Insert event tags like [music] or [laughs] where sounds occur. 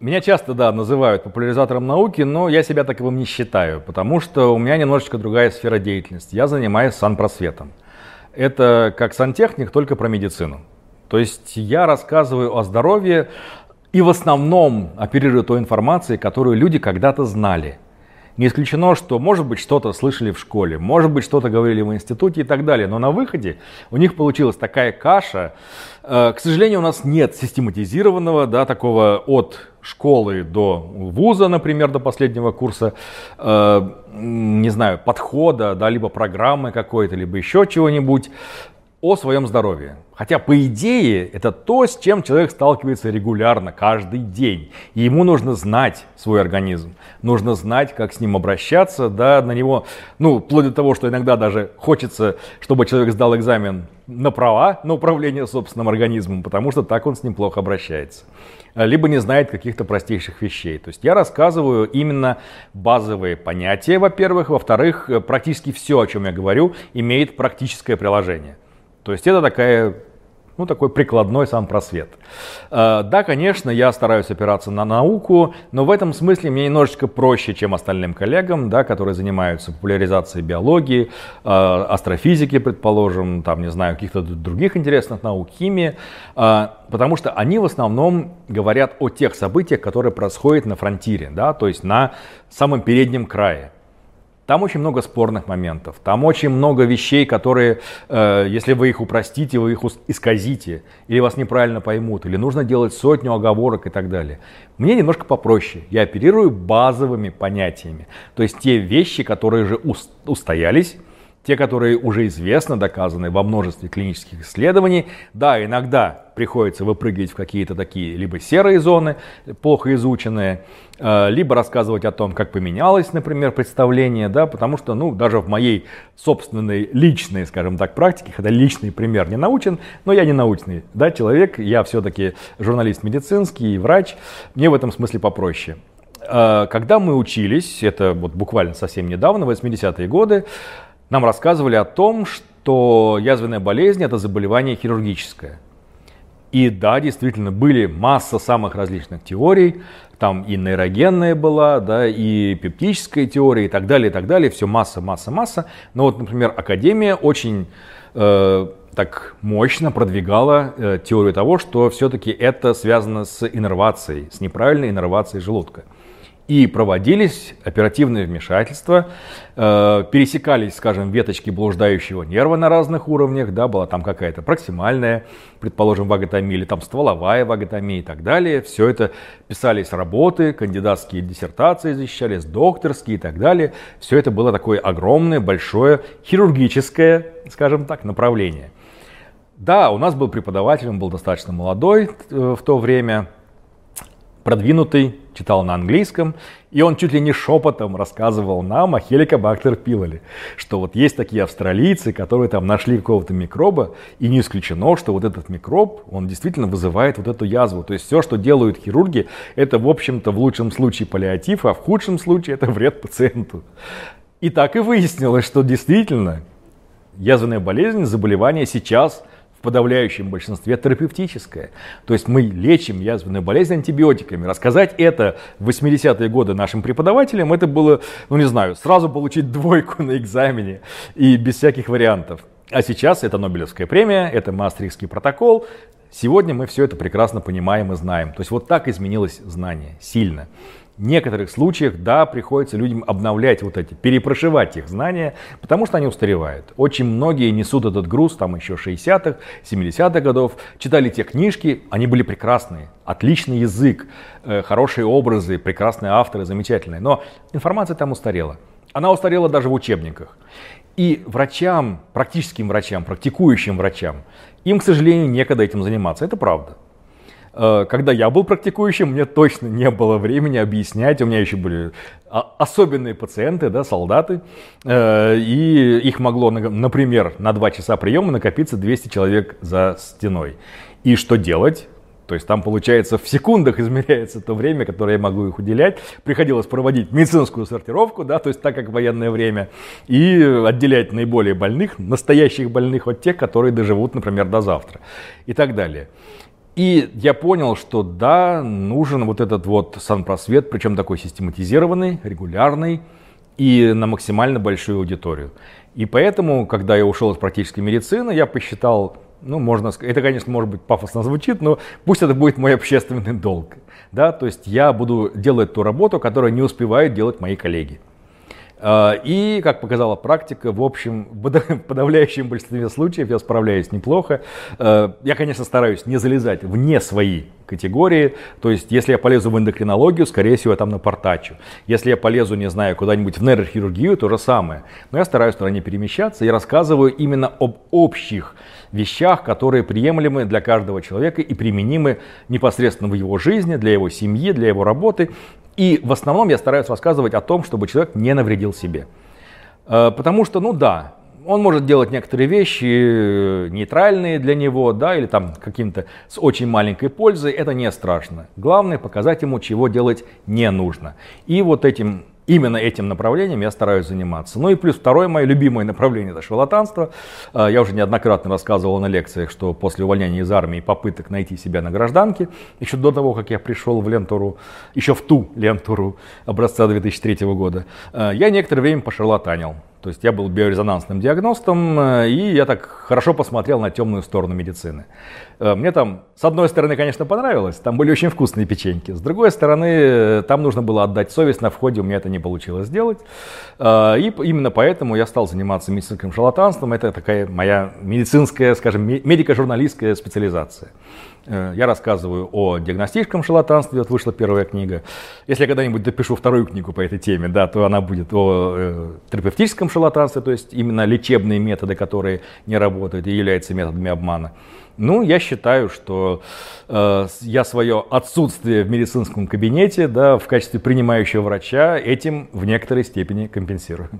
Меня часто, да, называют популяризатором науки, но я себя таковым не считаю, потому что у меня немножечко другая сфера деятельности. Я занимаюсь санпросветом. Это как сантехник, только про медицину. То есть я рассказываю о здоровье и в основном оперирую той информацией, которую люди когда-то знали – не исключено, что, может быть, что-то слышали в школе, может быть, что-то говорили в институте и так далее. Но на выходе у них получилась такая каша. Э, к сожалению, у нас нет систематизированного, да, такого от школы до вуза, например, до последнего курса, э, не знаю, подхода, да, либо программы какой-то, либо еще чего-нибудь о своем здоровье. Хотя, по идее, это то, с чем человек сталкивается регулярно, каждый день. И ему нужно знать свой организм, нужно знать, как с ним обращаться, да, на него, ну, вплоть до того, что иногда даже хочется, чтобы человек сдал экзамен на права на управление собственным организмом, потому что так он с ним плохо обращается. Либо не знает каких-то простейших вещей. То есть я рассказываю именно базовые понятия, во-первых. Во-вторых, практически все, о чем я говорю, имеет практическое приложение. То есть это такая ну, такой прикладной сам просвет. Э, да, конечно, я стараюсь опираться на науку, но в этом смысле мне немножечко проще, чем остальным коллегам, да, которые занимаются популяризацией биологии, э, астрофизики, предположим, там, не знаю, каких-то других интересных наук, химии, э, потому что они в основном говорят о тех событиях, которые происходят на фронтире, да, то есть на самом переднем крае. Там очень много спорных моментов, там очень много вещей, которые, э, если вы их упростите, вы их исказите, или вас неправильно поймут, или нужно делать сотню оговорок и так далее. Мне немножко попроще. Я оперирую базовыми понятиями. То есть те вещи, которые же устоялись, те, которые уже известно, доказаны во множестве клинических исследований. Да, иногда приходится выпрыгивать в какие-то такие либо серые зоны, плохо изученные, э, либо рассказывать о том, как поменялось, например, представление, да, потому что, ну, даже в моей собственной личной, скажем так, практике, хотя личный пример не научен, но я не научный, да, человек, я все-таки журналист медицинский, врач, мне в этом смысле попроще. Э, когда мы учились, это вот буквально совсем недавно, 80-е годы, нам рассказывали о том, что язвенная болезнь – это заболевание хирургическое. И да, действительно, были масса самых различных теорий, там и нейрогенная была, да, и пептическая теория, и так далее, и так далее, все масса, масса, масса. Но вот, например, Академия очень э, так мощно продвигала э, теорию того, что все-таки это связано с иннервацией, с неправильной иннервацией желудка и проводились оперативные вмешательства, э, пересекались, скажем, веточки блуждающего нерва на разных уровнях, да, была там какая-то проксимальная, предположим, ваготомия, или там стволовая ваготомия и так далее. Все это писались работы, кандидатские диссертации защищались, докторские и так далее. Все это было такое огромное, большое хирургическое, скажем так, направление. Да, у нас был преподаватель, он был достаточно молодой э, в то время, продвинутый, читал на английском, и он чуть ли не шепотом рассказывал нам о хеликобактер пилоли, что вот есть такие австралийцы, которые там нашли какого-то микроба, и не исключено, что вот этот микроб, он действительно вызывает вот эту язву. То есть все, что делают хирурги, это в общем-то в лучшем случае паллиатив, а в худшем случае это вред пациенту. И так и выяснилось, что действительно язвенная болезнь, заболевание сейчас – в подавляющем большинстве терапевтическое. То есть мы лечим язвенную болезнь антибиотиками. Рассказать это в 80-е годы нашим преподавателям, это было, ну не знаю, сразу получить [laughs] двойку на экзамене и без всяких вариантов. А сейчас это Нобелевская премия, это Маастрихтский протокол. Сегодня мы все это прекрасно понимаем и знаем. То есть вот так изменилось знание сильно некоторых случаях, да, приходится людям обновлять вот эти, перепрошивать их знания, потому что они устаревают. Очень многие несут этот груз, там еще 60-х, 70-х годов, читали те книжки, они были прекрасные, отличный язык, э, хорошие образы, прекрасные авторы, замечательные, но информация там устарела. Она устарела даже в учебниках. И врачам, практическим врачам, практикующим врачам, им, к сожалению, некогда этим заниматься. Это правда. Э, когда я был практикующим, мне точно не было времени объяснять. У меня еще были особенные пациенты, да, солдаты. Э, и их могло, например, на 2 часа приема накопиться 200 человек за стеной. И что делать? То есть там, получается, в секундах [laughs] измеряется то время, которое я могу их уделять. Приходилось проводить медицинскую сортировку, да, то есть так как военное время, и отделять наиболее больных, настоящих больных от тех, которые доживут, например, до завтра и так далее. И я понял, что да, нужен вот этот вот санпросвет, причем такой систематизированный, регулярный и на максимально большую аудиторию. И поэтому, когда я ушел из практической медицины, я посчитал, ну, можно сказать, это, конечно, может быть пафосно звучит, но пусть это будет мой общественный долг. Да? То есть я буду делать ту работу, которую не успевают делать мои коллеги. А, и, как показала практика, в общем, [laughs] в подавляющем большинстве случаев я справляюсь неплохо. А, я, конечно, стараюсь не залезать вне свои категории. То есть, если я полезу в эндокринологию, скорее всего, я там напортачу. Если я полезу, не знаю, куда-нибудь в нейрохирургию, то же самое. Но я стараюсь туда не перемещаться и рассказываю именно об общих вещах, которые приемлемы для каждого человека и применимы непосредственно в его жизни, для его семьи, для его работы. И в основном я стараюсь рассказывать о том, чтобы человек не навредил себе. Э, потому что, ну да, он может делать некоторые вещи э, нейтральные для него, да, или там каким-то с очень маленькой пользой, это не страшно. Главное показать ему, чего делать не нужно. И вот этим именно этим направлением я стараюсь заниматься. Ну и плюс второе мое любимое направление это шарлатанство. А, я уже неоднократно рассказывал на лекциях, что после увольнения из армии попыток найти себя на гражданке, еще до того, как я пришел в Лентуру, еще в ту Лентуру образца 2003 года, а, я некоторое время пошарлатанил. То есть я был биорезонансным диагностом, э, и я так хорошо посмотрел на темную сторону медицины. Э, мне там, с одной стороны, конечно, понравилось, там были очень вкусные печеньки. С другой стороны, э, там нужно было отдать совесть на входе, у меня это не получилось сделать. И именно поэтому я стал заниматься медицинским шарлатанством. Это такая моя медицинская, скажем, медико-журналистская специализация. Э, я рассказываю о диагностическом шарлатанстве, вот вышла первая книга. Если я когда-нибудь допишу вторую книгу по этой теме, да, то она будет о э, терапевтическом шарлатанстве, то есть именно лечебные методы, которые не работают и являются методами обмана. Ну, я считаю, что э, я свое отсутствие в медицинском кабинете, да, в качестве принимающего врача этим в некоторой степени компенсирую.